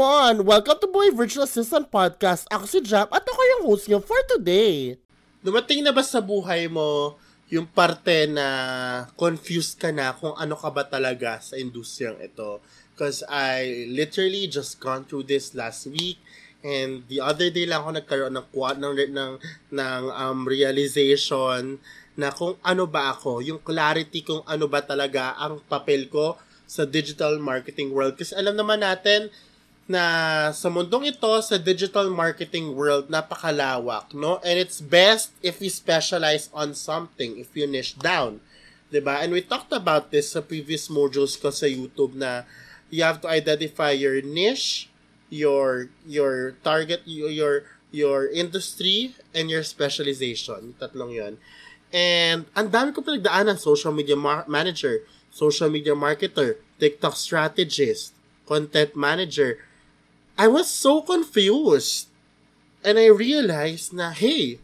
come on! Welcome to Boy Virtual Assistant Podcast. Ako si Jam at ako yung host niyo for today. Dumating na ba sa buhay mo yung parte na confused ka na kung ano ka ba talaga sa industriyang ito? Because I literally just gone through this last week and the other day lang ako nagkaroon ng ng ng, ng um, realization na kung ano ba ako, yung clarity kung ano ba talaga ang papel ko sa digital marketing world. Kasi alam naman natin na sa mundong ito, sa digital marketing world, napakalawak, no? And it's best if we specialize on something, if you niche down. ba? And we talked about this sa previous modules ko sa YouTube na you have to identify your niche, your your target, your your industry, and your specialization. Tatlong 'yon. And ang dami ko pinagdaanan, social media mar- manager, social media marketer, TikTok strategist, content manager, I was so confused. And I realized na, hey,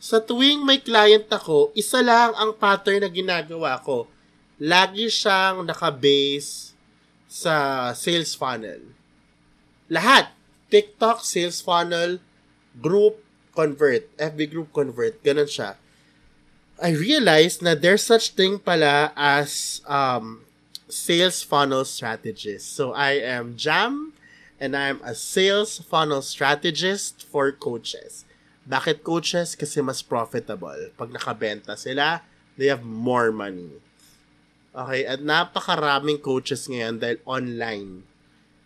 sa tuwing may client ako, isa lang ang pattern na ginagawa ko. Lagi siyang nakabase sa sales funnel. Lahat. TikTok, sales funnel, group, convert. FB group, convert. Ganun siya. I realized na there's such thing pala as um, sales funnel strategist. So I am Jam and I'm a sales funnel strategist for coaches. Bakit coaches? Kasi mas profitable. Pag nakabenta sila, they have more money. Okay, at napakaraming coaches ngayon dahil online.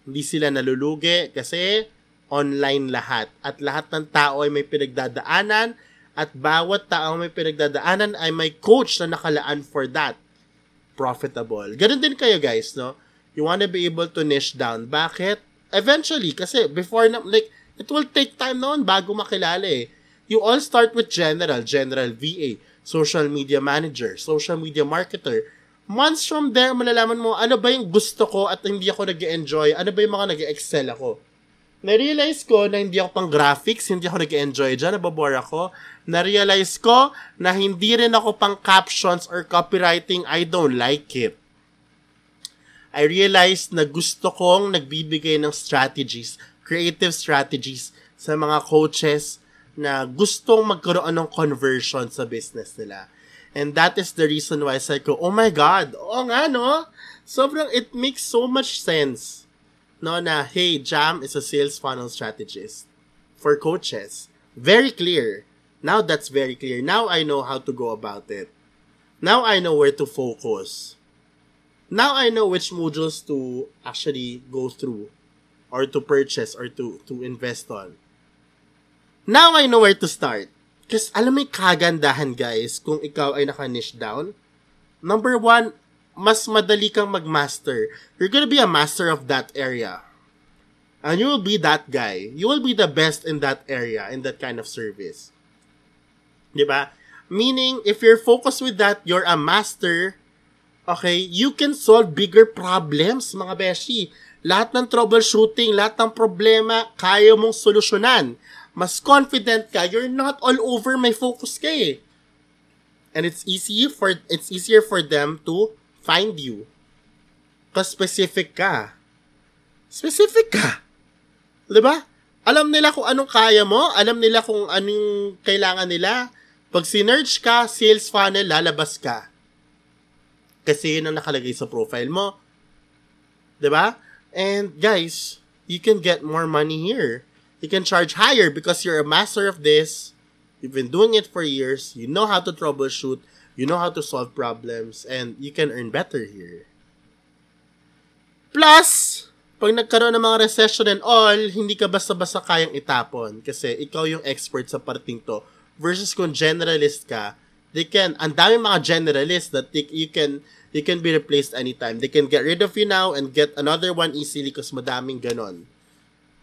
Hindi sila nalulugi kasi online lahat. At lahat ng tao ay may pinagdadaanan at bawat tao may pinagdadaanan ay may coach na nakalaan for that. Profitable. Ganun din kayo guys, no? You wanna be able to niche down. Bakit? Eventually, kasi before na, like, it will take time noon bago makilala eh. You all start with general, general VA, social media manager, social media marketer. Months from there, malalaman mo ano ba yung gusto ko at hindi ako nag enjoy ano ba yung mga nag excel ako. Na-realize ko na hindi ako pang graphics, hindi ako nag enjoy dyan, nababore ako. Na-realize ko na hindi rin ako pang captions or copywriting, I don't like it. I realized na gusto kong nagbibigay ng strategies, creative strategies sa mga coaches na gustong magkaroon ng conversion sa business nila. And that is the reason why I said ko, oh my God, oo nga no, sobrang it makes so much sense no na, hey, Jam is a sales funnel strategist for coaches. Very clear. Now that's very clear. Now I know how to go about it. Now I know where to focus now I know which modules to actually go through or to purchase or to to invest on. Now I know where to start. Kasi alam mo yung kagandahan guys kung ikaw ay naka-niche down. Number one, mas madali kang mag-master. You're gonna be a master of that area. And you will be that guy. You will be the best in that area, in that kind of service. Diba? Meaning, if you're focused with that, you're a master Okay? You can solve bigger problems, mga beshi. Lahat ng troubleshooting, lahat ng problema, kaya mong solusyonan. Mas confident ka, you're not all over my focus ka eh. And it's easy for it's easier for them to find you. Kasi specific ka. Specific ka. 'Di ba? Alam nila kung anong kaya mo, alam nila kung anong kailangan nila. Pag sinerge ka, sales funnel, lalabas ka. Kasi yun ang nakalagay sa profile mo. ba? Diba? And guys, you can get more money here. You can charge higher because you're a master of this. You've been doing it for years. You know how to troubleshoot. You know how to solve problems. And you can earn better here. Plus, pag nagkaroon ng mga recession and all, hindi ka basta-basta kayang itapon kasi ikaw yung expert sa parting to. Versus kung generalist ka, they can, ang dami mga generalists that they, you can you can be replaced anytime. They can get rid of you now and get another one easily kasi madaming ganon.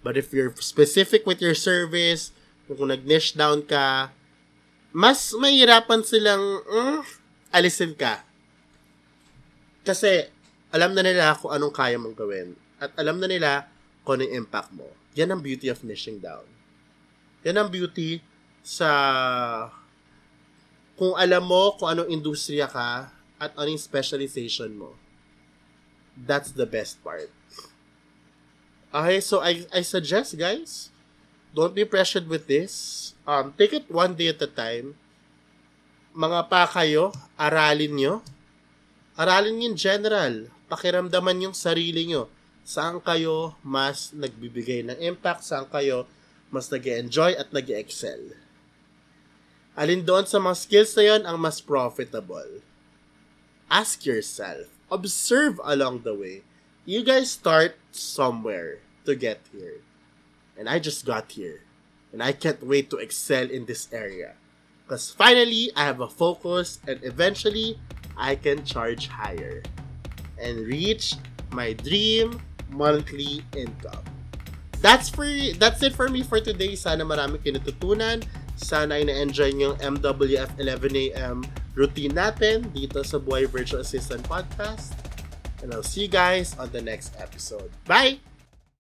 But if you're specific with your service, kung nag-niche down ka, mas mahirapan silang mm, alisin ka. Kasi alam na nila kung anong kaya mong gawin. At alam na nila kung anong impact mo. Yan ang beauty of niching down. Yan ang beauty sa kung alam mo kung anong industriya ka, at anong specialization mo. That's the best part. Okay, so I, I suggest, guys, don't be pressured with this. Um, take it one day at a time. Mga pa kayo, aralin nyo. Aralin yung general. Pakiramdaman yung sarili nyo. Saan kayo mas nagbibigay ng impact? Saan kayo mas nag enjoy at nag excel Alin doon sa mga skills na yon ang mas profitable? Ask yourself. Observe along the way. You guys start somewhere to get here. And I just got here. And I can't wait to excel in this area. Because finally, I have a focus and eventually, I can charge higher and reach my dream monthly income. That's for that's it for me for today. Sana marami kinatutunan. Sana ay na-enjoy niyo yung MWF 11am routine natin dito sa Buhay Virtual Assistant Podcast. And I'll see you guys on the next episode. Bye!